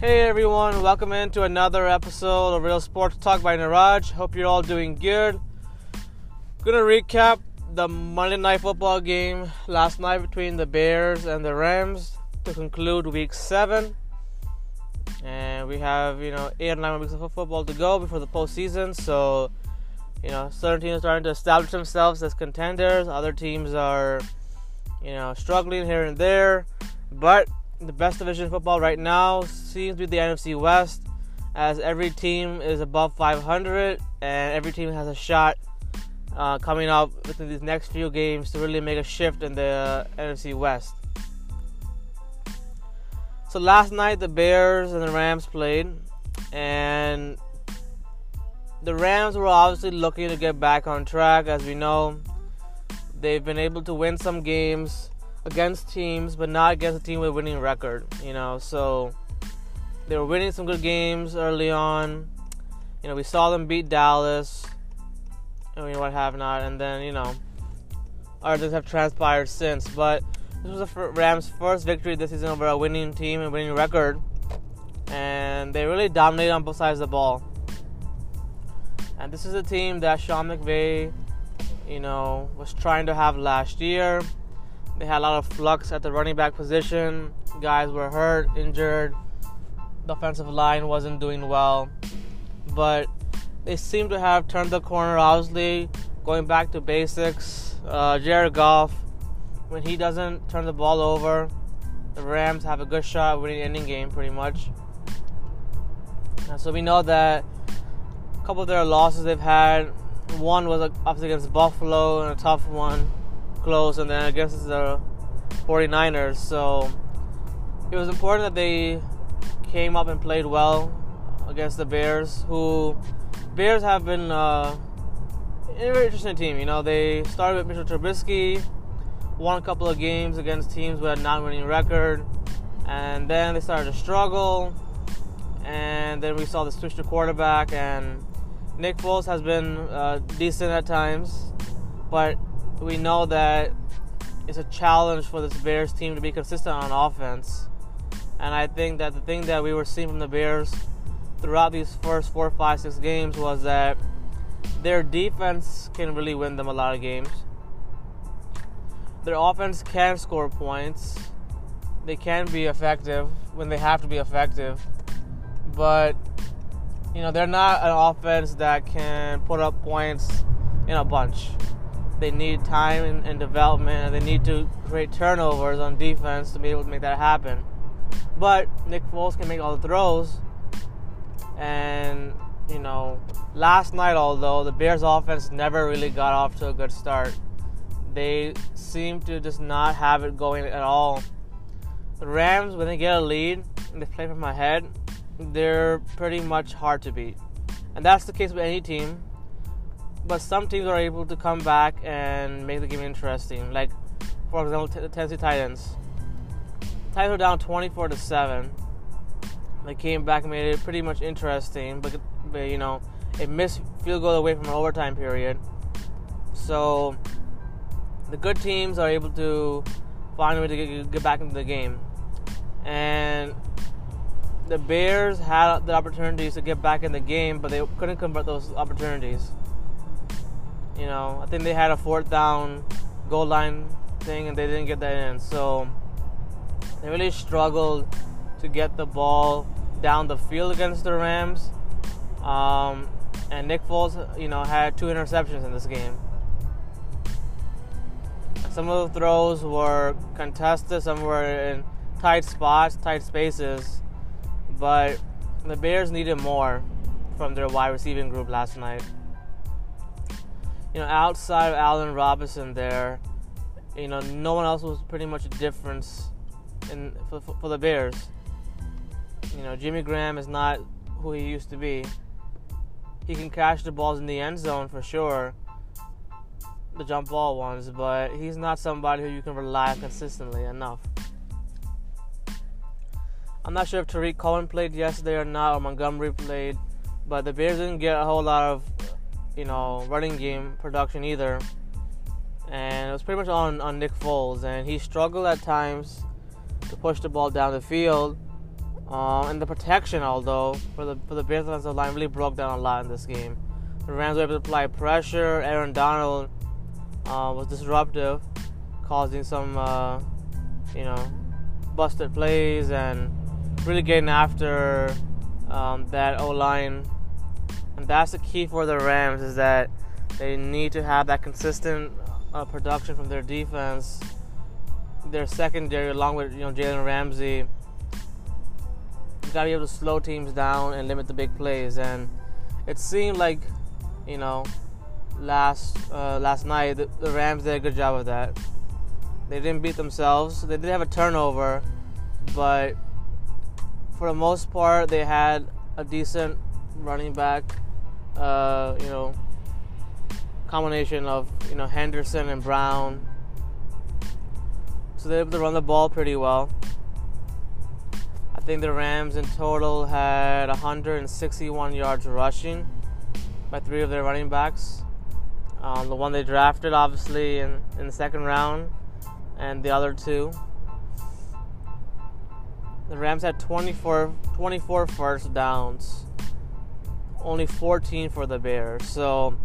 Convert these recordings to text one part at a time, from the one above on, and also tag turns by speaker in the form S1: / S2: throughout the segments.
S1: Hey everyone, welcome into another episode of Real Sports Talk by Niraj. Hope you're all doing good. Gonna recap the Monday Night Football game last night between the Bears and the Rams to conclude Week Seven, and we have you know eight or nine weeks of football to go before the postseason. So, you know, certain teams are starting to establish themselves as contenders. Other teams are, you know, struggling here and there, but the best division of football right now seems to be the NFC West, as every team is above 500 and every team has a shot uh, coming up within these next few games to really make a shift in the uh, NFC West. So last night the Bears and the Rams played, and the Rams were obviously looking to get back on track. As we know, they've been able to win some games against teams, but not against a team with a winning record. You know, so they were winning some good games early on. You know, we saw them beat Dallas, I mean, what have not, and then you know, other things have transpired since. But this was the Rams' first victory this season over a winning team and winning record, and they really dominated on both sides of the ball. And this is a team that Sean McVay, you know, was trying to have last year they had a lot of flux at the running back position. Guys were hurt, injured. The offensive line wasn't doing well. But they seem to have turned the corner, obviously, going back to basics. Uh, Jared Goff, when he doesn't turn the ball over, the Rams have a good shot winning the ending game, pretty much. And so we know that a couple of their losses they've had, one was obviously against Buffalo and a tough one close, and then against the 49ers. So it was important that they came up and played well against the Bears, who Bears have been uh, a very interesting team. You know, they started with Mitchell Trubisky, won a couple of games against teams with a non-winning record, and then they started to struggle. And then we saw the switch to quarterback, and Nick Foles has been uh, decent at times, but we know that it's a challenge for this Bears team to be consistent on offense. And I think that the thing that we were seeing from the Bears throughout these first four, five, six games was that their defense can really win them a lot of games. Their offense can score points. They can be effective when they have to be effective. But, you know, they're not an offense that can put up points in a bunch they need time and, and, development, and they need to create turnovers on defense to be able to make that happen. But Nick Foles can make all the throws, and you know, last night, although the Bears' offense never really got off to a good start, they seem to just not have it going at all. The Rams, when they get a lead and they play from ahead, they're pretty much hard to beat, and that's the case with any team but some teams are able to come back and make the game interesting. Like, for example, the Tennessee Titans. Titans were down 24 to seven. They came back and made it pretty much interesting, but, but you know, it missed field goal away from an overtime period. So the good teams are able to find a way to get, get back into the game, and the Bears had the opportunities to get back in the game, but they couldn't convert those opportunities. You know, I think they had a fourth down goal line thing and they didn't get that in. So they really struggled to get the ball down the field against the Rams. Um, and Nick Foles, you know, had two interceptions in this game. Some of the throws were contested, some were in tight spots, tight spaces, but the Bears needed more from their wide receiving group last night you know, outside of Allen Robinson there, you know, no one else was pretty much a difference in for, for, the Bears. You know, Jimmy Graham is not who he used to be. He can catch the balls in the end zone for sure, the jump ball ones, but he's not somebody who you can rely on consistently enough. I'm not sure if Tarik Cohen played yesterday or not, or Montgomery played, but the Bears didn't get a whole lot of you know, running game production either. And it was pretty much on, on Nick Foles. And he struggled at times to push the ball down the field. Uh, and the protection, although for the for the Bears offensive line, really broke down a lot in this game. The Rams were able to apply pressure. Aaron Donald uh, was disruptive, causing some, uh, you know, busted plays and really getting after um, that O line. And that's the key for the Rams is that they need to have that consistent uh, production from their defense, their secondary, along with you know Jalen Ramsey. You gotta be able to slow teams down and limit the big plays. And it seemed like, you know, last uh, last night the, the Rams did a good job of that. They didn't beat themselves. They did have a turnover, but for the most part, they had a decent running back. Uh, you know, combination of you know Henderson and Brown. So they're able to run the ball pretty well. I think the Rams in total had 161 yards rushing by three of their running backs. Um, the one they drafted, obviously, in, in the second round, and the other two. The Rams had 24, 24 first downs, only 14 for the Bears. So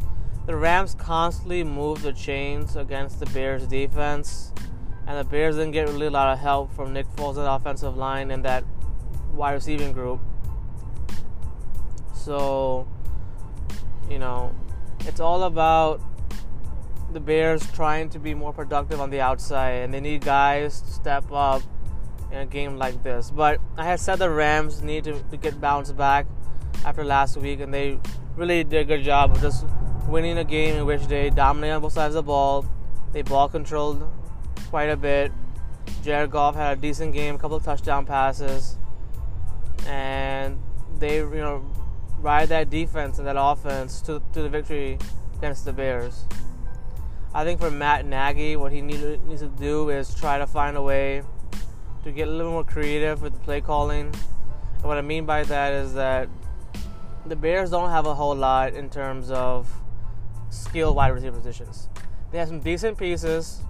S1: the Rams constantly moved the chains against the Bears defense, and the Bears didn't get really a lot of help from Nick Foles' the offensive line and that wide receiving group. So, you know, it's all about the Bears trying to be more productive on the outside, and they need guys to step up in a game like this. But I had said the Rams need to, to get bounced back after last week, and they really did a good job of just winning a game in which they dominated on both sides of the ball. They ball controlled quite a bit. Jared Goff had a decent game, a couple of touchdown passes, and they you know ride that defense and that offense to, to the victory against the Bears. I think for Matt Nagy, what he needs to do is try to find a way to get a little more creative with the play calling. And what I mean by that is that the Bears don't have a whole lot in terms of skill wide receiver positions. They have some decent pieces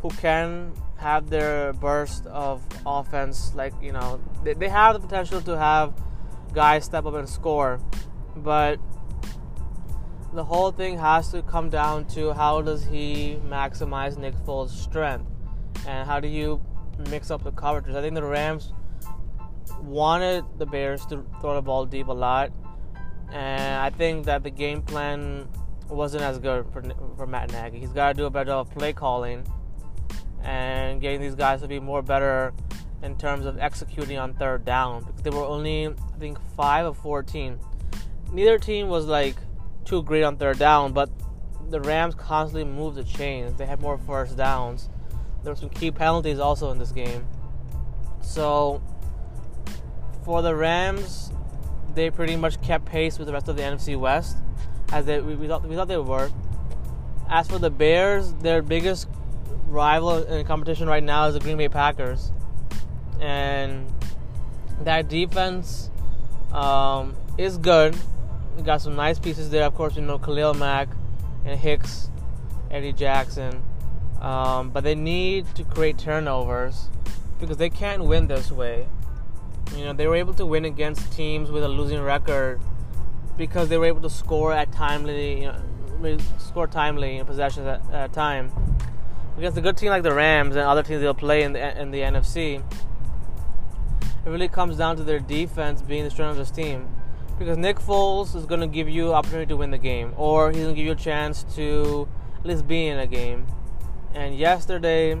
S1: who can have their burst of offense. Like, you know, they, they have the potential to have guys step up and score. But the whole thing has to come down to how does he maximize Nick Foles' strength and how do you mix up the coverages. I think the Rams wanted the Bears to throw the ball deep a lot, and I think that the game plan wasn't as good for, for Matt Nagy. He's got to do a better job of play calling and getting these guys to be more better in terms of executing on third down because they were only I think five of 14. Neither team was like too great on third down, but the Rams constantly moved the chains. They had more first downs. There were some key penalties also in this game. So for the Rams, they pretty much kept pace with the rest of the NFC West, as they we, we thought we thought they were. As for the Bears, their biggest rival in competition right now is the Green Bay Packers, and that defense um, is good. We got some nice pieces there. Of course, you know Khalil Mack and Hicks, Eddie Jackson. Um, but they need to create turnovers because they can't win this way. You know, they were able to win against teams with a losing record because they were able to score at timely, you know, score timely in possessions at, at time. Against a good team like the Rams and other teams they'll play in the in the NFC, it really comes down to their defense being the strength of this team. Because Nick Foles is going to give you opportunity to win the game, or he's going to give you a chance to at least be in a game. And yesterday,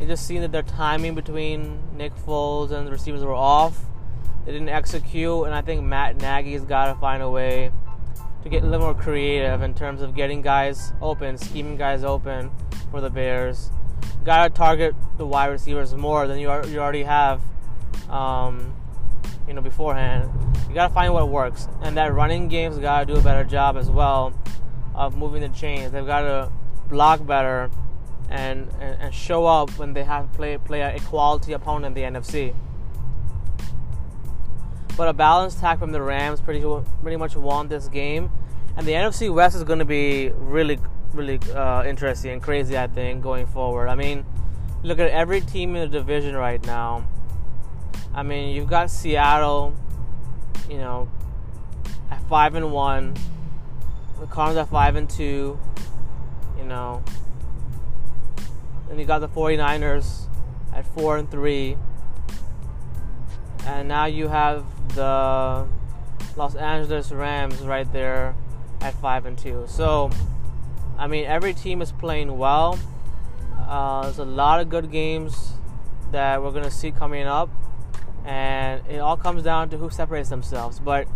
S1: it just seemed that their timing between Nick Foles and the receivers were off. They didn't execute, and I think Matt Nagy's got to find a way to get a little more creative in terms of getting guys open, scheming guys open for the Bears. Got to target the wide receivers more than you, you already have, um, you know, beforehand. You got to find what works, and that running game's got to do a better job as well of moving the chains. They've got to block better and, and, and show up when they have play play a quality opponent in the NFC. But a balanced attack from the Rams pretty pretty much won this game, and the NFC West is going to be really really uh, interesting and crazy. I think going forward. I mean, look at every team in the division right now. I mean, you've got Seattle, you know, at five and one. The Cardinals at five and two. You know. Then you got the 49ers at four and three. And now you have the Los Angeles Rams right there at five and two. So, I mean, every team is playing well. Uh, there's a lot of good games that we're gonna see coming up, and it all comes down to who separates themselves. But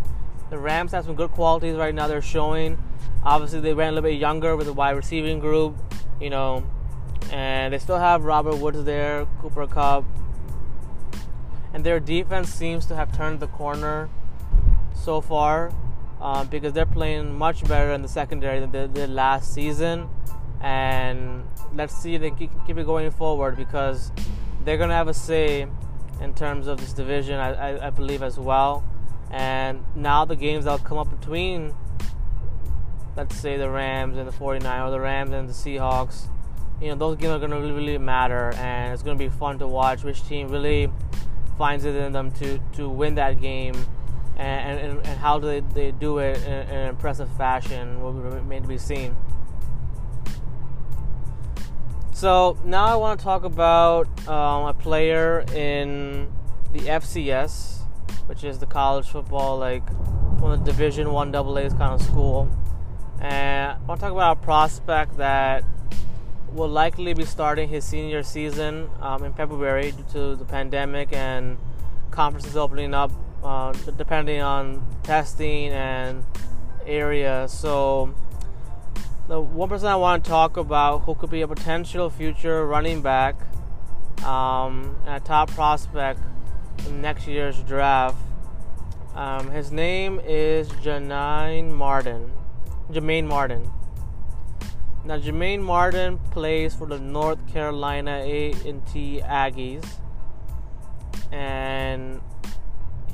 S1: the Rams have some good qualities right now. They're showing. Obviously, they ran a little bit younger with the wide receiving group, you know, and they still have Robert Woods there, Cooper Kupp, and their defense seems to have turned the corner so far um, because they're playing much better in the secondary than they did last season. And let's see if they keep, it going forward because they're going to have a say in terms of this division, I, I, I, believe, as well. And now the games that'll come up between, let's say, the Rams and the 49 or the Rams and the Seahawks, you know, those games are going to really, matter. And it's going to be fun to watch which team really finds it in them to, to win that game and, and, and how do they, they do it in, in an impressive fashion will remain to be seen. So now I want to talk about um, a player in the FCS, which is the college football, like one of the Division One AA kind of school, and I want to talk about a prospect that will likely be starting his senior season um, in February due to the pandemic and conferences opening up uh, depending on testing and area. So, the one person I want to talk about who could be a potential future running back um, and a top prospect in next year's draft. Um, his name is Janine Martin. Jah-Maine Martin. Now, Jah-Maine Martin plays for the North Carolina A&T Aggies, and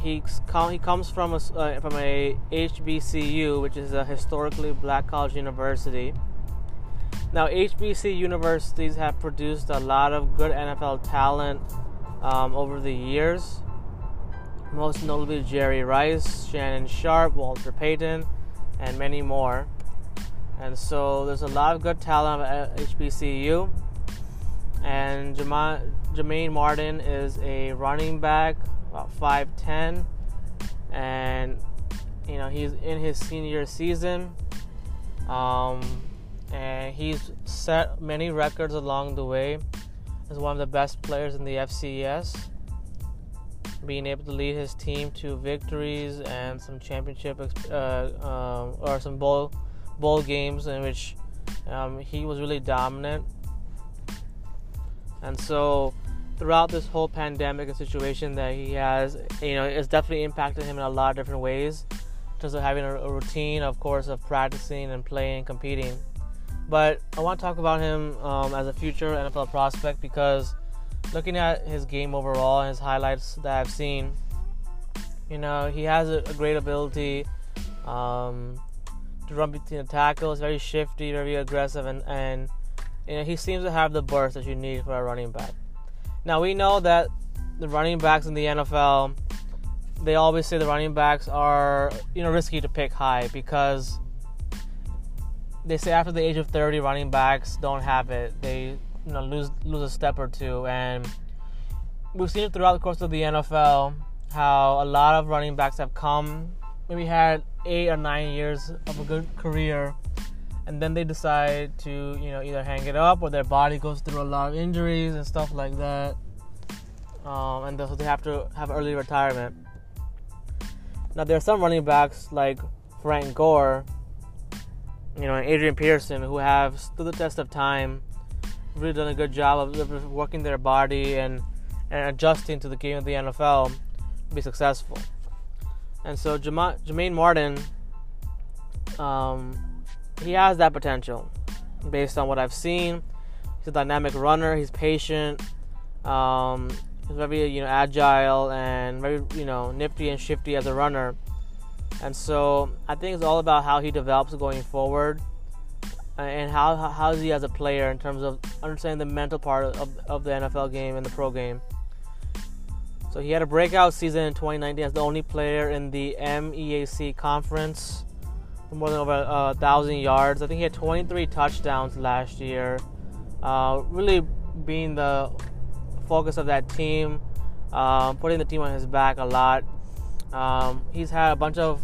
S1: he he comes from a uh, from a HBCU, which is a historically black college university. Now, HBC universities have produced a lot of good NFL talent um, over the years. Most notably, Jerry Rice, Shannon Sharpe, Walter Payton, and many more. And so, there's a lot of good talent at HBCU. And Jah-Maine Martin is a running back about 5'10 and you know he's in his senior season. Um, and he's set many records along the way. As one of the best players in the FCS being able to lead his team to victories and some championship uh, uh, or some bowl bowl games in which um, he was really dominant and so throughout this whole pandemic and situation that he has, you know, it's definitely impacted him in a lot of different ways. In terms of having a, a routine, of course, of practicing and playing, competing. But I want to talk about him um, as a future NFL prospect because looking at his game overall and his highlights that I've seen, you know, he has a, a great ability um, to run between the tackles, very shifty, very aggressive, and, and you know, he seems to have the burst that you need for a running back. Now we know that the running backs in the NFL, they always say the running backs are you know risky to pick high because they say after the age of 30 running backs don't have it. They you know lose lose a step or two and we've seen it throughout the course of the NFL how a lot of running backs have come maybe had 8 or 9 years of a good career and then they decide to you know either hang it up or their body goes through a lot of injuries and stuff like that. Um, and so they have to have early retirement. Now there are some running backs like frank gore you know and adrian peterson who have stood the test of time really done a good job of working their body and and adjusting to the game of the nfl be successful and so Jah-Maine Martin um, he has that potential based on what I've seen. He's a dynamic runner. He's patient. Um, he's very you know agile and very you know nifty and shifty as a runner. And so I think it's all about how he develops going forward and how how is he as a player in terms of understanding the mental part of, of the NFL game and the pro game. So he had a breakout season in 2019 as the only player in the MEAC conference for more than over a uh, thousand yards. I think he had 23 touchdowns last year. Uh, really being the focus of that team, um, putting the team on his back a lot. Um, he's had a bunch of,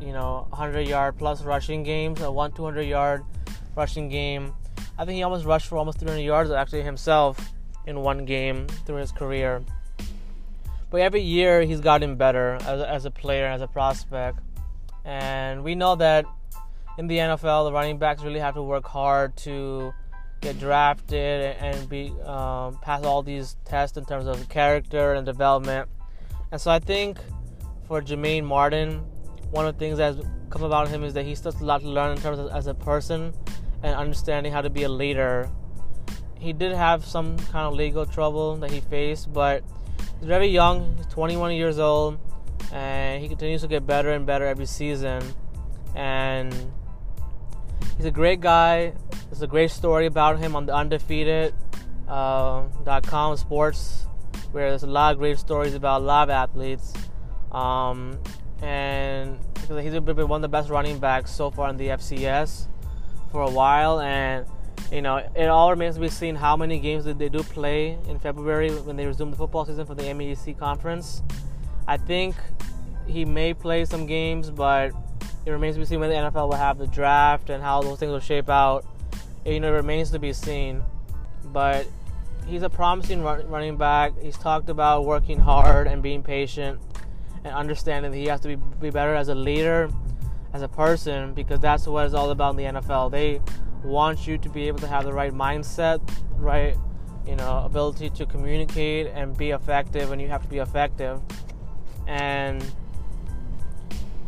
S1: you know, 100 yard plus rushing games, a one 200 yard rushing game. I think he almost rushed for almost 300 yards actually himself in one game through his career. But every year he's gotten better as a, as a player, as a prospect. And we know that in the NFL, the running backs really have to work hard to get drafted and be um, pass all these tests in terms of character and development. And so I think for Jah-Maine Martin, one of the things that's come about him is that he still has a lot to learn in terms of as a person and understanding how to be a leader. He did have some kind of legal trouble that he faced, but he's very young. He's 21 years old, and he continues to get better and better every season. And he's a great guy. There's a great story about him on the undefeated.com uh, sports, where there's a lot of great stories about a lot of athletes. Um, and he's been one of the best running backs so far in the FCS for a while. And you know, it all remains to be seen how many games did they do play in February when they resume the football season for the MEAC conference. I think he may play some games, but it remains to be seen when the NFL will have the draft and how those things will shape out. You know, it remains to be seen. But he's a promising running back. He's talked about working hard and being patient and understanding that he has to be, be better as a leader, as a person, because that's what it's all about in the NFL. They want you to be able to have the right mindset, right, you know, ability to communicate and be effective, and you have to be effective. And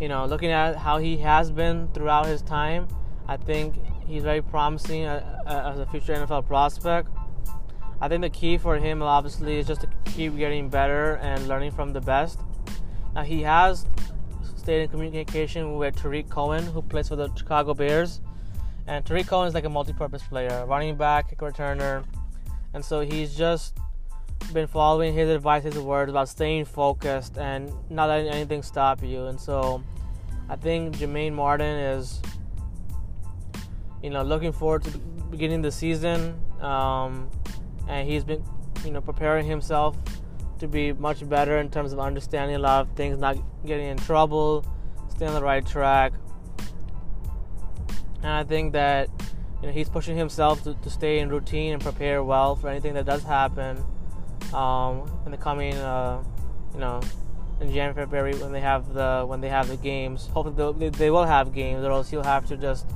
S1: you know, looking at how he has been throughout his time, I think he's very promising uh, uh, as a future NFL prospect. I think the key for him, obviously, is just to keep getting better and learning from the best. Now, he has stayed in communication with Tarik Cohen, who plays for the Chicago Bears. And Tarik Cohen is like a multi-purpose player, running back, kick returner, and so he's just been following his advice, his words about staying focused and not letting anything stop you. And so, I think Jah-Maine Martin is, you know, looking forward to beginning the season, um, and he's been, you know, preparing himself to be much better in terms of understanding a lot of things, not getting in trouble, stay on the right track. And I think that you know he's pushing himself to, to stay in routine and prepare well for anything that does happen um, in the coming uh, you know in January February when they have the when they have the games. Hopefully they, will have games, or else he'll have to just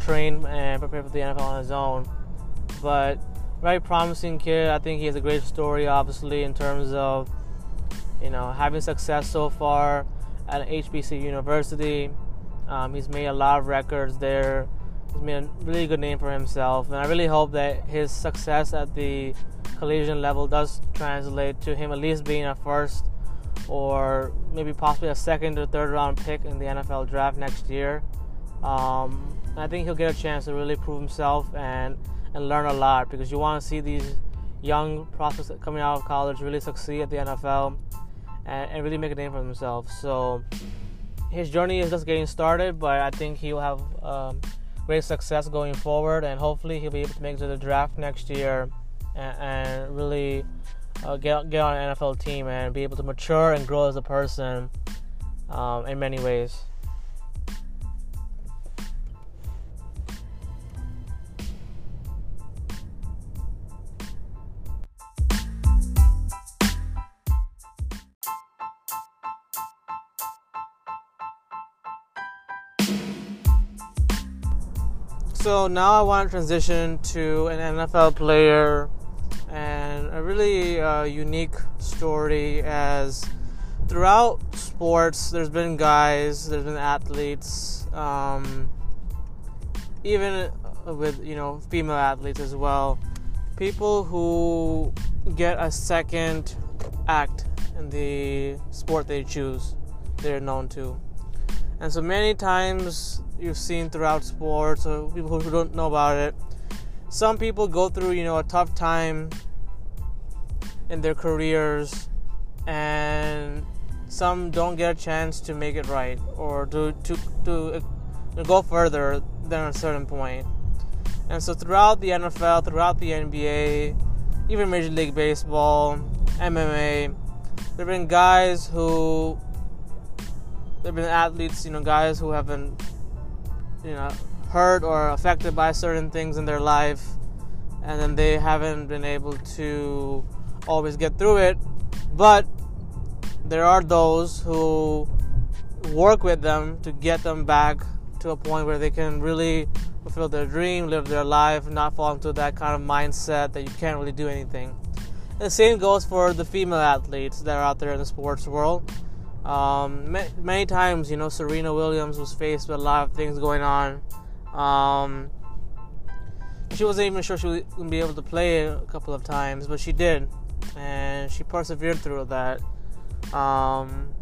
S1: train and prepare for the NFL on his own. But very promising kid. I think he has a great story, obviously, in terms of you know having success so far at HBC University. Um, he's made a lot of records there. He's made a really good name for himself, and I really hope that his success at the collegiate level does translate to him at least being a first or maybe possibly a second or third round pick in the NFL draft next year. Um, I think he'll get a chance to really prove himself and and learn a lot because you want to see these young prospects coming out of college really succeed at the NFL and, and really make a name for themselves. So his journey is just getting started, but I think he will have um, great success going forward, and hopefully he'll be able to make to the draft next year and, and really uh, get get on an NFL team and be able to mature and grow as a person um, in many ways. So now I want to transition to an NFL player and a really uh, unique story as throughout sports there's been guys, there's been athletes, um, even with you know female athletes as well, people who get a second act in the sport they choose, they're known to. And so many times you've seen throughout sports, or people who don't know about it, some people go through, you know, a tough time in their careers and some don't get a chance to make it right or to to to, to go further than a certain point. And so throughout the NFL, throughout the NBA, even Major League Baseball, MMA, there've been guys who there've been athletes, you know, guys who have been you know hurt or affected by certain things in their life and then they haven't been able to always get through it but there are those who work with them to get them back to a point where they can really fulfill their dream, live their life, not fall into that kind of mindset that you can't really do anything. And the same goes for the female athletes that are out there in the sports world. Um, many times, you know, Serena Williams was faced with a lot of things going on. Um, she wasn't even sure she was going to be able to play a couple of times, but she did, and she persevered through that. Um,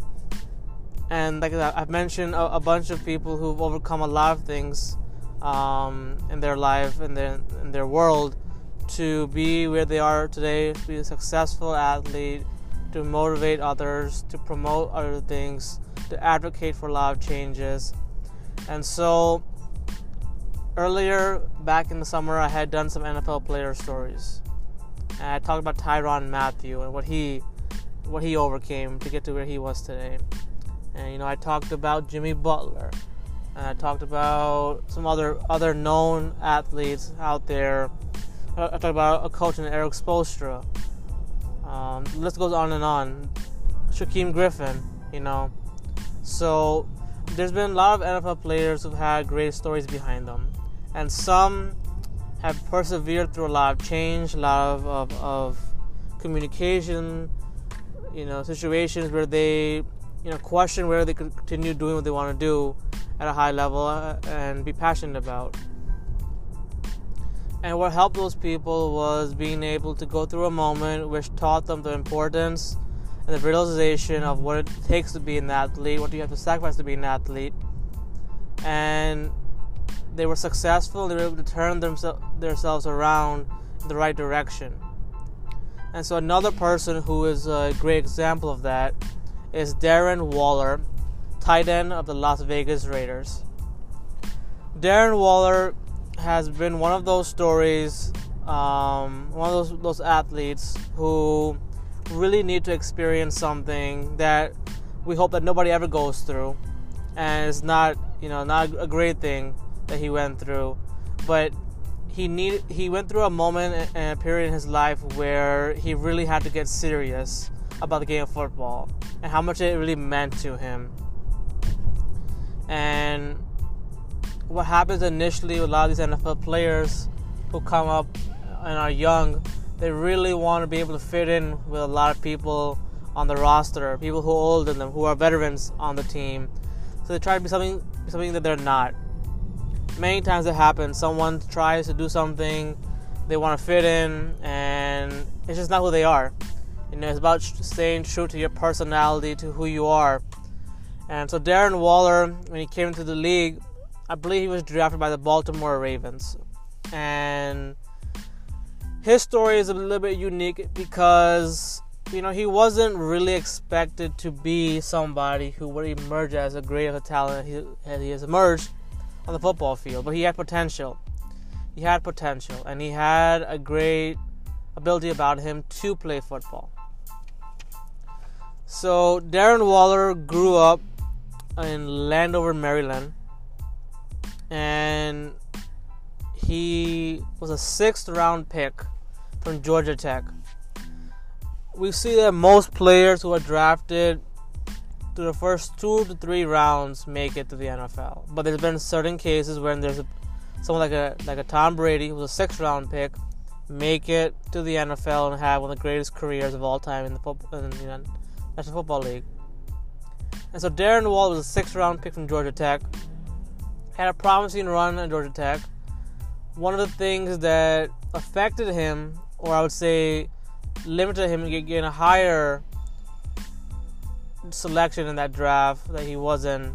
S1: and like I've mentioned, a, a, bunch of people who've overcome a lot of things um, in their life and their in their world to be where they are today, to be a successful athlete, to motivate others, to promote other things, to advocate for a lot of changes. And so earlier back in the summer I had done some NFL player stories. And I talked about Tyrann Mathieu and what he what he overcame to get to where he was today. And you know, I talked about Jimmy Butler. And I talked about some other other known athletes out there. I talked about a coach named Erik Spoelstra. Um, the list goes on and on. Shaquem Griffin, you know. So there's been a lot of NFL players who've had great stories behind them, and some have persevered through a lot of change, a lot of, of, of communication, you know, situations where they, you know, question whether they could continue doing what they want to do at a high level uh, and be passionate about. And what helped those people was being able to go through a moment which taught them the importance and the realization of what it takes to be an athlete, what do you have to sacrifice to be an athlete. And they were successful, they were able to turn themse- themselves around in the right direction. And so, another person who is a great example of that is Darren Waller, tight end of the Las Vegas Raiders. Darren Waller has been one of those stories, um, one of those those athletes who really need to experience something that we hope that nobody ever goes through, and it's not you know not a great thing that he went through, but he need he went through a moment and a period in his life where he really had to get serious about the game of football and how much it really meant to him. And what happens initially with a lot of these NFL players who come up and are young, they really want to be able to fit in with a lot of people on the roster, people who are older than them, who are veterans on the team. So they try to be something something that they're not. Many times it happens. Someone tries to do something, they want to fit in, and it's just not who they are. You know, it's about staying true to your personality, to who you are. And so Darren Waller, when he came into the league, I believe he was drafted by the Baltimore Ravens. And his story is a little bit unique because, you know, he wasn't really expected to be somebody who would emerge as a great of a talent as he has emerged on the football field. But he had potential. He had potential. And he had a great ability about him to play football. So Darren Waller grew up in Landover, Maryland and he was a sixth round pick from Georgia Tech. We see that most players who are drafted to the first two to three rounds make it to the NFL. But there's been certain cases when there's a, someone like a like a Tom Brady, who's a sixth round pick, make it to the NFL and have one of the greatest careers of all time in the, in the National Football League. And so Darren Wall was a sixth round pick from Georgia Tech had a promising run at Georgia Tech. One of the things that affected him, or I would say limited him getting a higher selection in that draft that he was in.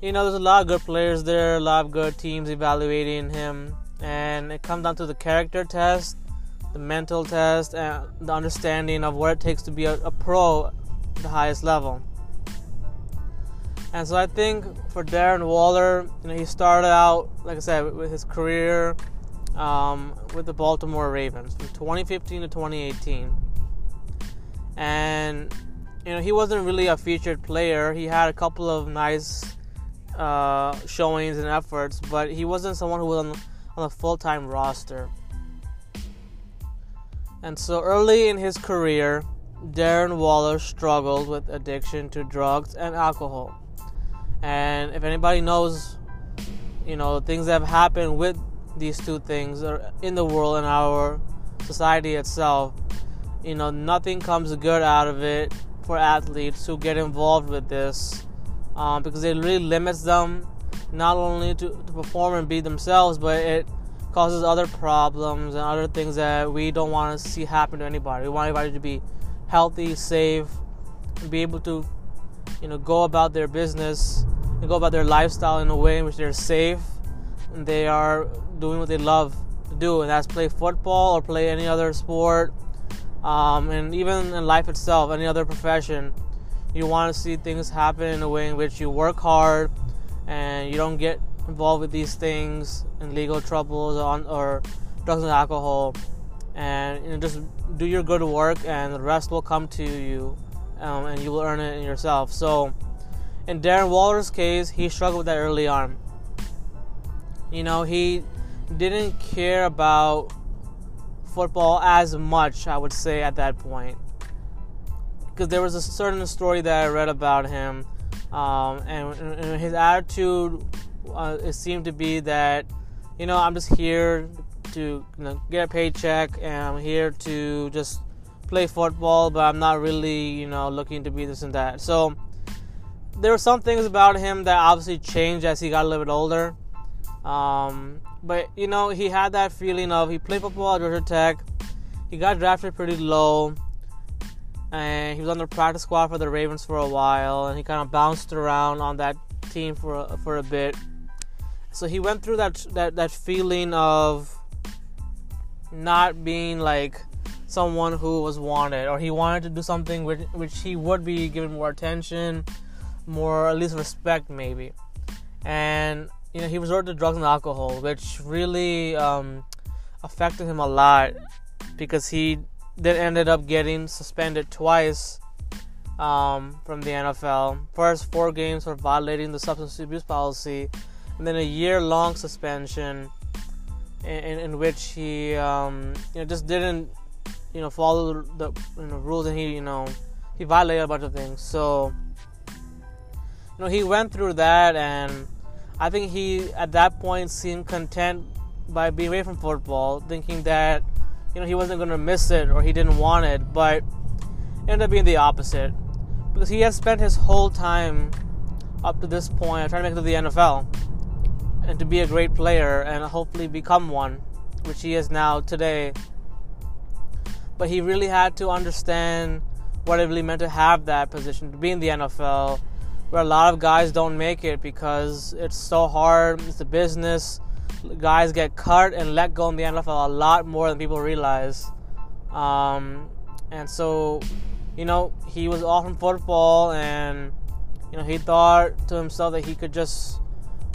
S1: You know, there's a lot of good players there, a lot of good teams evaluating him, and it comes down to the character test the mental test, and the understanding of what it takes to be a, a pro at the highest level. And so I think for Darren Waller, you know, he started out, like I said, with his career um, with the Baltimore Ravens from 2015 to 2018. And you know, he wasn't really a featured player. He had a couple of nice uh, showings and efforts, but he wasn't someone who was on, on a full-time roster. And so early in his career, Darren Waller struggled with addiction to drugs and alcohol. And if anybody knows, you know, things that have happened with these two things in the world and our society itself, you know, nothing comes good out of it for athletes who get involved with this um, because it really limits them not only to, to perform and be themselves, but it causes other problems and other things that we don't want to see happen to anybody. We want everybody to be healthy, safe, be able to, you know, go about their business and go about their lifestyle in a way in which they're safe and they are doing what they love to do, and that's play football or play any other sport, um, and even in life itself, any other profession. You want to see things happen in a way in which you work hard and you don't get involved with these things and legal troubles or, or drugs and alcohol and you know, just do your good work and the rest will come to you um, and you will earn it in yourself. So in darren waller's case he struggled with that early on. You know he didn't care about football as much i would say at that point. Because there was a certain story that i read about him um, and, and his attitude uh, it seemed to be that you know I'm just here to you know, get a paycheck and I'm here to just play football, but I'm not really you know looking to be this and that. So there were some things about him that obviously changed as he got a little bit older. Um, but you know he had that feeling of he played football at Georgia Tech. He got drafted pretty low and he was on the practice squad for the Ravens for a while, and he kind of bounced around on that team for a, for a bit. So he went through that that that feeling of not being like someone who was wanted, or he wanted to do something which which he would be given more attention, more at least respect maybe, and you know he resorted to drugs and alcohol, which really um, affected him a lot because he then ended up getting suspended twice um, from the NFL. First, four games for violating the substance abuse policy, and then a year-long suspension in, in, in which he, um, you know, just didn't, you know, follow the you know, rules, and he, you know, he violated a bunch of things. So, you know, he went through that, and I think he, at that point, seemed content by being away from football, thinking that you know he wasn't going to miss it or he didn't want it, but ended up being the opposite because he has spent his whole time up to this point trying to make it to the NFL and to be a great player and hopefully become one, which he is now today. But he really had to understand what it really meant to have that position, to be in the NFL, where a lot of guys don't make it because it's so hard, it's a business, guys get cut and let go in the NFL a lot more than people realize. Um, and so, you know, he was off from football, and you know, he thought to himself that he could just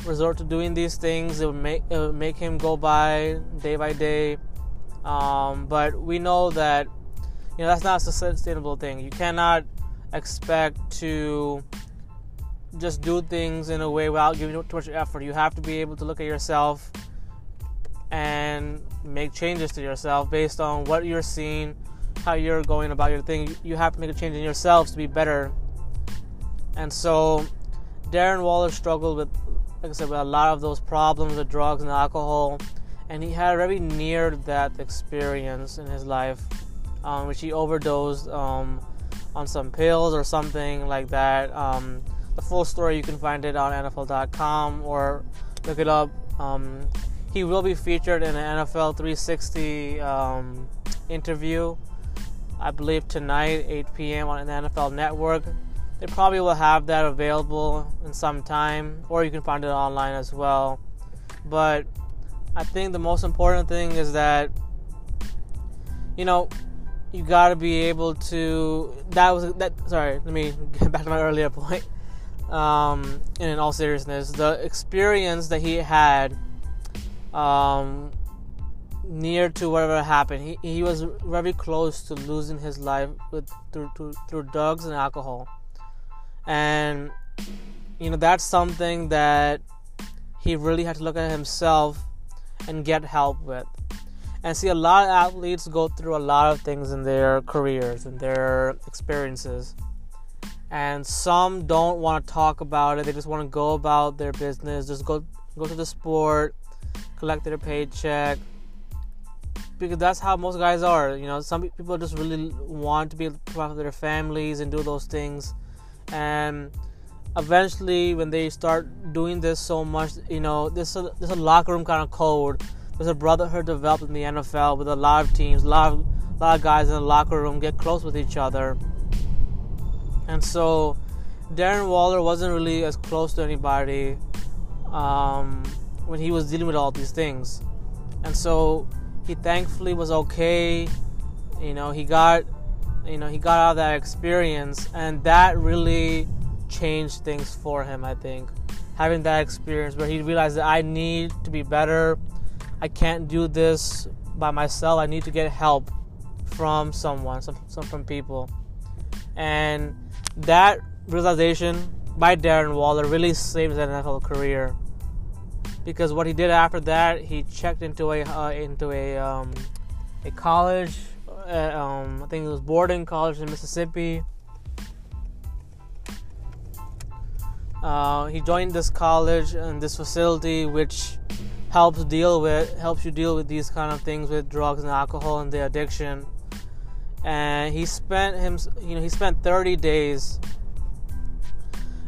S1: resort to doing these things. It would make it would make him go by day by day. Um, but we know that you know that's not a sustainable thing. You cannot expect to just do things in a way without giving too much effort. You have to be able to look at yourself and make changes to yourself based on what you're seeing, how you're going about your thing. You have to make a change in yourselves to be better. And so, Darren Waller struggled with, like I said, with a lot of those problems with drugs and alcohol, and he had a very near-death experience in his life, um, which he overdosed um, on some pills or something like that. Um, the full story you can find it on NFL.com or look it up. Um, he will be featured in an NFL 360 um, interview, I believe tonight, 8 p.m. on the NFL Network. They probably will have that available in some time, or you can find it online as well. But I think the most important thing is that you know, you got to be able to. That was that. Sorry, let me get back to my earlier point. Um, in all seriousness, the experience that he had, um, near to whatever happened, he he was very close to losing his life with through through, through drugs and alcohol, and you know that's something that he really had to look at himself and get help with. And see, a lot of athletes go through a lot of things in their careers and their experiences. And some don't want to talk about it. They just want to go about their business, just go go to the sport, collect their paycheck. Because that's how most guys are. You know, some people just really want to be part of their families and do those things. And eventually when they start doing this so much, you know, there's a, there's a locker room kind of code. There's a brotherhood developed in the NFL with a lot of teams, a lot of, a lot of guys in the locker room get close with each other. And so Darren Waller wasn't really as close to anybody um, when he was dealing with all these things. And so he thankfully was okay. You know, he got you know, he got out of that experience and that really changed things for him, I think. Having that experience where he realized that I need to be better. I can't do this by myself. I need to get help from someone, some, some from people. And that realization by Darren Waller really saved his NFL career. Because what he did after that, he checked into a uh, into a um, a college. Uh, um, I think it was Borden College in Mississippi Uh, he joined this college and this facility, which helps deal with helps you deal with these kind of things with drugs and alcohol and the addiction. And he spent him, you know, he spent 30 days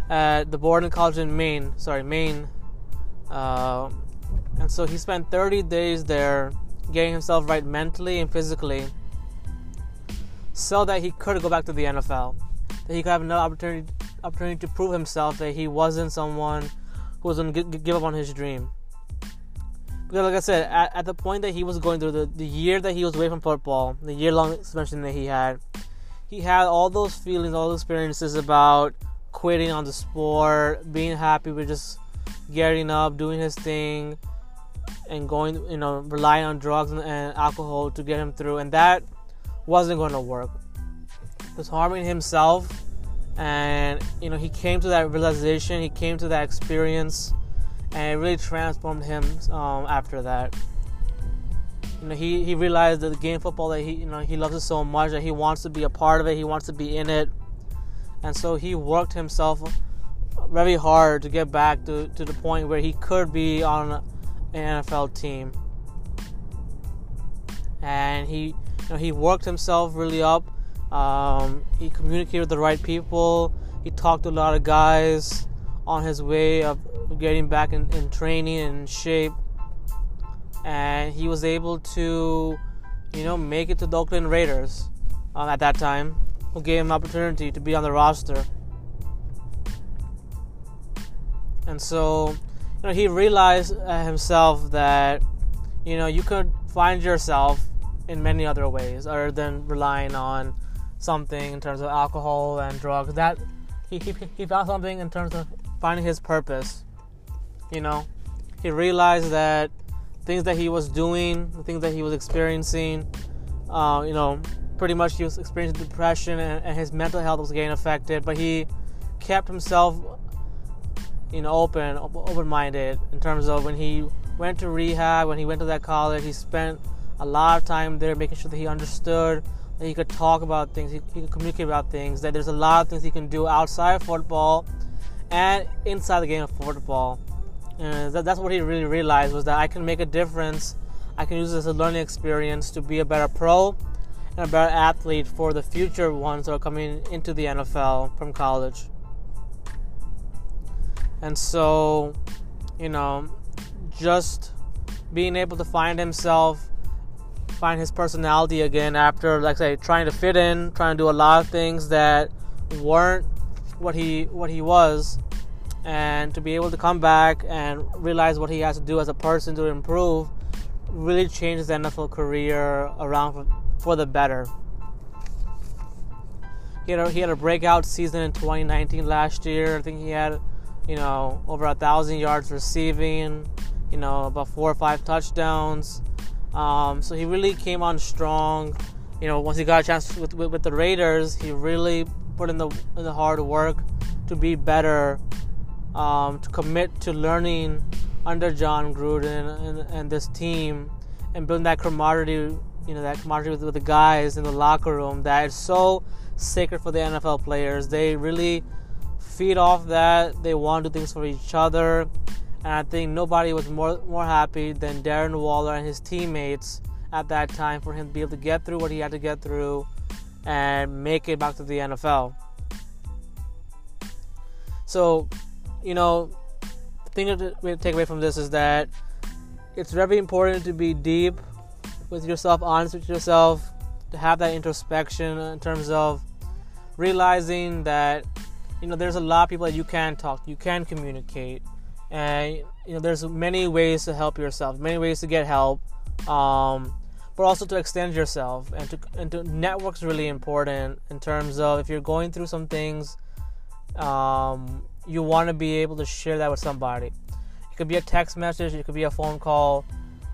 S1: at the Borden College in Maine. Sorry, Maine. Uh, and so he spent 30 days there, getting himself right mentally and physically, so that he could go back to the NFL. That he could have another opportunity opportunity to prove himself that he wasn't someone who was going to give up on his dream. Because, like I said, at, at the point that he was going through the, the year that he was away from football, the year long suspension that he had, he had all those feelings, all those experiences about quitting on the sport, being happy with just getting up, doing his thing, and going, you know, relying on drugs and, and alcohol to get him through. And that wasn't going to work. He was harming himself and you know he came to that realization he came to that experience and it really transformed him um, after that. You know he, he realized that the game football that he you know he loves it so much that he wants to be a part of it he wants to be in it. And so he worked himself very hard to get back to, to the point where he could be on an NFL team. And he you know he worked himself really up um, he communicated with the right people. He talked to a lot of guys on his way of getting back in, in training and shape. And he was able to, you know, make it to the Oakland Raiders um, at that time, who gave him an opportunity to be on the roster. And so, you know, he realized uh, himself that, you know, you could find yourself in many other ways other than relying on something in terms of alcohol and drugs. That he, he, he found something in terms of finding his purpose. You know, he realized that things that he was doing, the things that he was experiencing, uh, you know, pretty much he was experiencing depression and, and his mental health was getting affected. But he kept himself, you know, open, open-minded in terms of when he went to rehab, when he went to that college, he spent a lot of time there making sure that he understood that he could talk about things, he, he could communicate about things, that there's a lot of things he can do outside of football and inside the game of football. And that, that's what he really realized was that I can make a difference. I can use this as a learning experience to be a better pro and a better athlete for the future ones that are coming into the NFL from college. And so, you know, just being able to find himself find his personality again after, like I say, trying to fit in, trying to do a lot of things that weren't what he what he was, and to be able to come back and realize what he has to do as a person to improve, really changed his NFL career around for, for the better. He had a, he had a breakout season in 2019 last year. I think he had, you know, over a thousand yards receiving, you know, about four or five touchdowns. Um, so he really came on strong. You know, once he got a chance with, with, with the Raiders, he really put in the in the hard work to be better, um, to commit to learning under Jon Gruden and, and, this team, and building that camaraderie. You know, that camaraderie with, with the guys in the locker room that is so sacred for the NFL players. They really feed off that. They want to do things for each other. And I think nobody was more more happy than Darren Waller and his teammates at that time for him to be able to get through what he had to get through and make it back to the NFL. So, you know, the thing to take away from this is that it's very important to be deep with yourself, honest with yourself, to have that introspection in terms of realizing that you know there's a lot of people that you can talk, you can communicate, and you know there's many ways to help yourself, many ways to get help, um, but also to extend yourself and to and to network's really important in terms of if you're going through some things, um, you want to be able to share that with somebody. It could be a text message, it could be a phone call.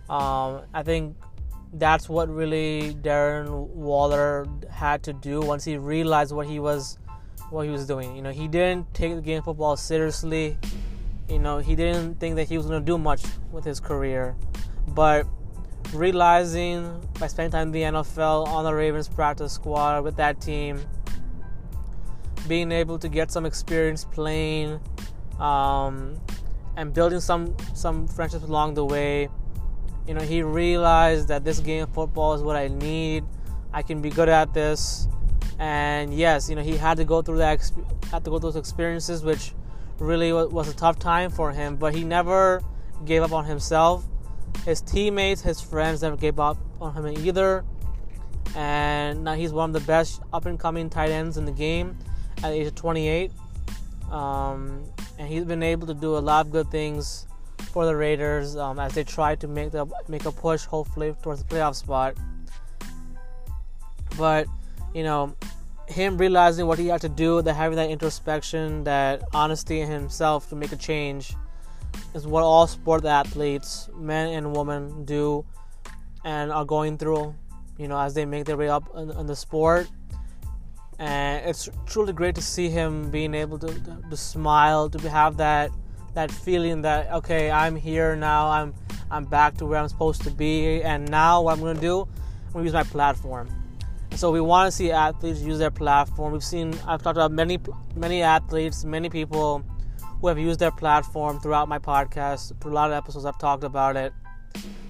S1: Um, I think that's what really Darren Waller had to do once he realized what he was what he was doing. You know, he didn't take the game football seriously. You know, he didn't think that he was going to do much with his career. But realizing by spending time in the NFL on the Ravens practice squad with that team, being able to get some experience playing, um, and building some some friendships along the way you know, he realized that this game of football is what I need. I can be good at this. And yes, you know, he had to go through that, had to go through those experiences, which really was a tough time for him. But he never gave up on himself. His teammates, his friends never gave up on him either. And now he's one of the best up and coming tight ends in the game at the age of 28. Um, and he's been able to do a lot of good things for the Raiders um, as they try to make the make a push, hopefully towards the playoff spot. But you know, him realizing what he had to do, that having that introspection, that honesty in himself to make a change, is what all sport athletes, men and women, do and are going through. You know, as they make their way up in, in the sport. And it's truly great to see him being able to, to, to smile, to have that that feeling that okay, I'm here now. I'm I'm back to where I'm supposed to be, and now what I'm to do, I'm to use my platform. So we want to see athletes use their platform. We've seen I've talked about many many athletes, many people who have used their platform throughout my podcast. Through a lot of episodes, I've talked about it.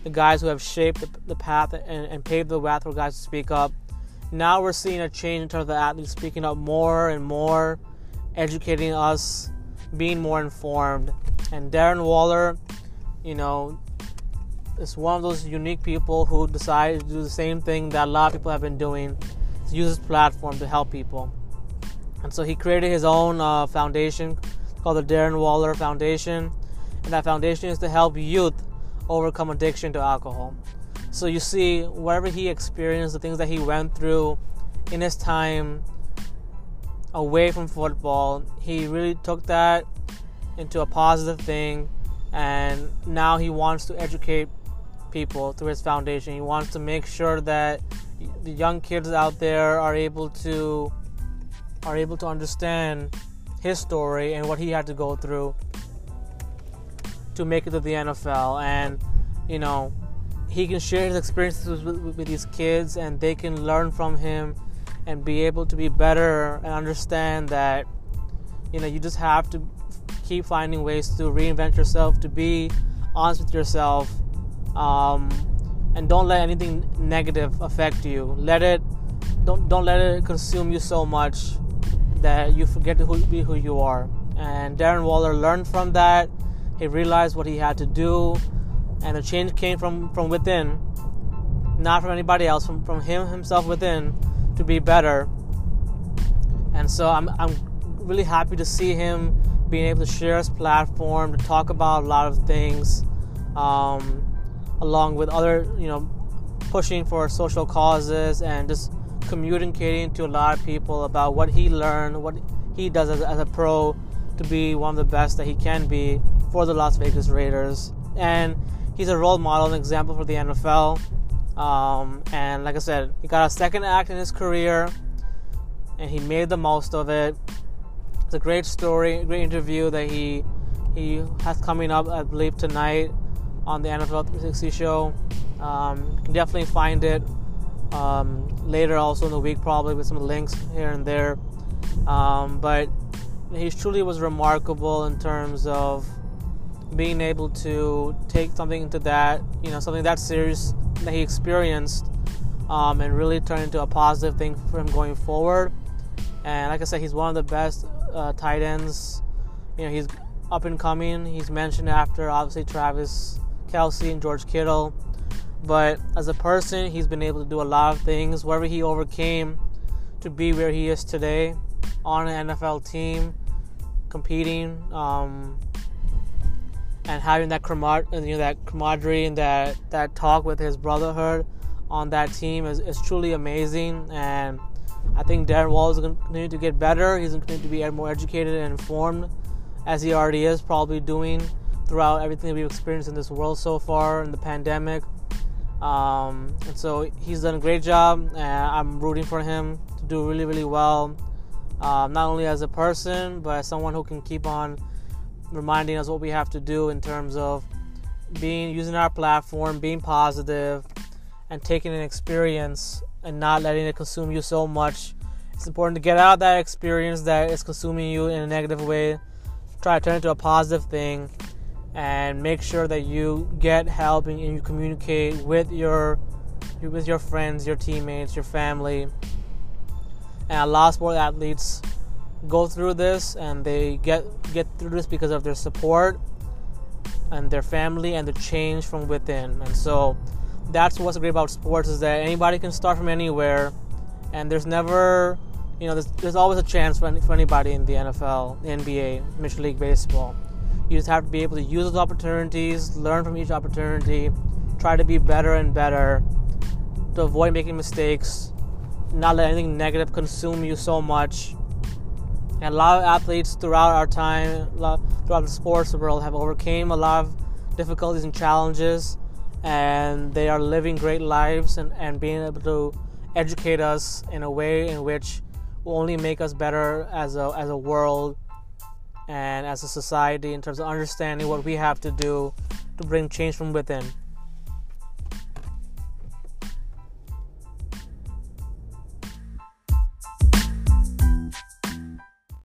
S1: The guys who have shaped the, path and, and paved the way for guys to speak up. Now we're seeing a change in terms of the athletes speaking up more and more, educating us being more informed. And Darren Waller, you know, is one of those unique people who decided to do the same thing that a lot of people have been doing use his platform to help people. And so he created his own uh, foundation called the Darren Waller Foundation. And that foundation is to help youth overcome addiction to alcohol. So you see, whatever he experienced, the things that he went through in his time away from football. He really took that into a positive thing, and now he wants to educate people through his foundation. He wants to make sure that the young kids out there are able to are able to understand his story and what he had to go through to make it to the NFL and you know he can share his experiences with, with, these kids and they can learn from him and be able to be better and understand that you know you just have to keep finding ways to reinvent yourself to be honest with yourself um, and don't let anything negative affect you. Let it don't don't let it consume you so much that you forget to be who you are. And Darren Waller learned from that. He realized what he had to do. And the change came from from within not from anybody else from from him himself within to be better. And so I'm, I'm really happy to see him being able to share his platform to talk about a lot of things, um, along with other you know pushing for social causes and just communicating to a lot of people about what he learned, what he does as, as a pro to be one of the best that he can be for the Las Vegas Raiders. And he's a role model, an example for the NFL. Um, and like I said, he got a second act in his career, and he made the most of it. It's a great story, great interview that he he has coming up, I believe, tonight on the NFL 360 show. Um, you can definitely find it um, later, also in the week, probably with some links here and there. Um, but he truly was remarkable in terms of being able to take something into that, you know, something that serious that he experienced, um, and really turn into a positive thing for him going forward. And like I said, he's one of the best uh, tight ends. You know, he's up and coming. He's mentioned after obviously Travis Kelce and George Kittle. But as a person, he's been able to do a lot of things. Wherever he overcame to be where he is today on an NFL team, competing, um, and having that camar- you know that camaraderie and that that talk with his brotherhood on that team is, is truly amazing. And I think Darren Waller is going to continue to get better. He's going to continue to be more educated and informed, as he already is, probably doing throughout everything we've experienced in this world so far in the pandemic. Um, and so he's done a great job, and I'm rooting for him to do really, really well, um, not only as a person, but as someone who can keep on reminding us what we have to do in terms of being using our platform, being positive, and taking an experience and not letting it consume you so much. It's important to get out that experience that is consuming you in a negative way. Try to turn it into a positive thing and make sure that you get help and you communicate with your with your friends, your teammates, your family. And a lot of sport athletes go through this and they get get through this because of their support and their family and the change from within. And so that's what's great about sports is that anybody can start from anywhere and there's never you know there's, there's always a chance for, for anybody in the NFL, NBA, Major League Baseball. You just have to be able to use those opportunities, learn from each opportunity, try to be better and better, to avoid making mistakes, not let anything negative consume you so much. And a lot of athletes throughout our time, throughout the sports world, have overcame a lot of difficulties and challenges, and they are living great lives and, and being able to educate us in a way in which will only make us better as a as a world and as a society in terms of understanding what we have to do to bring change from within.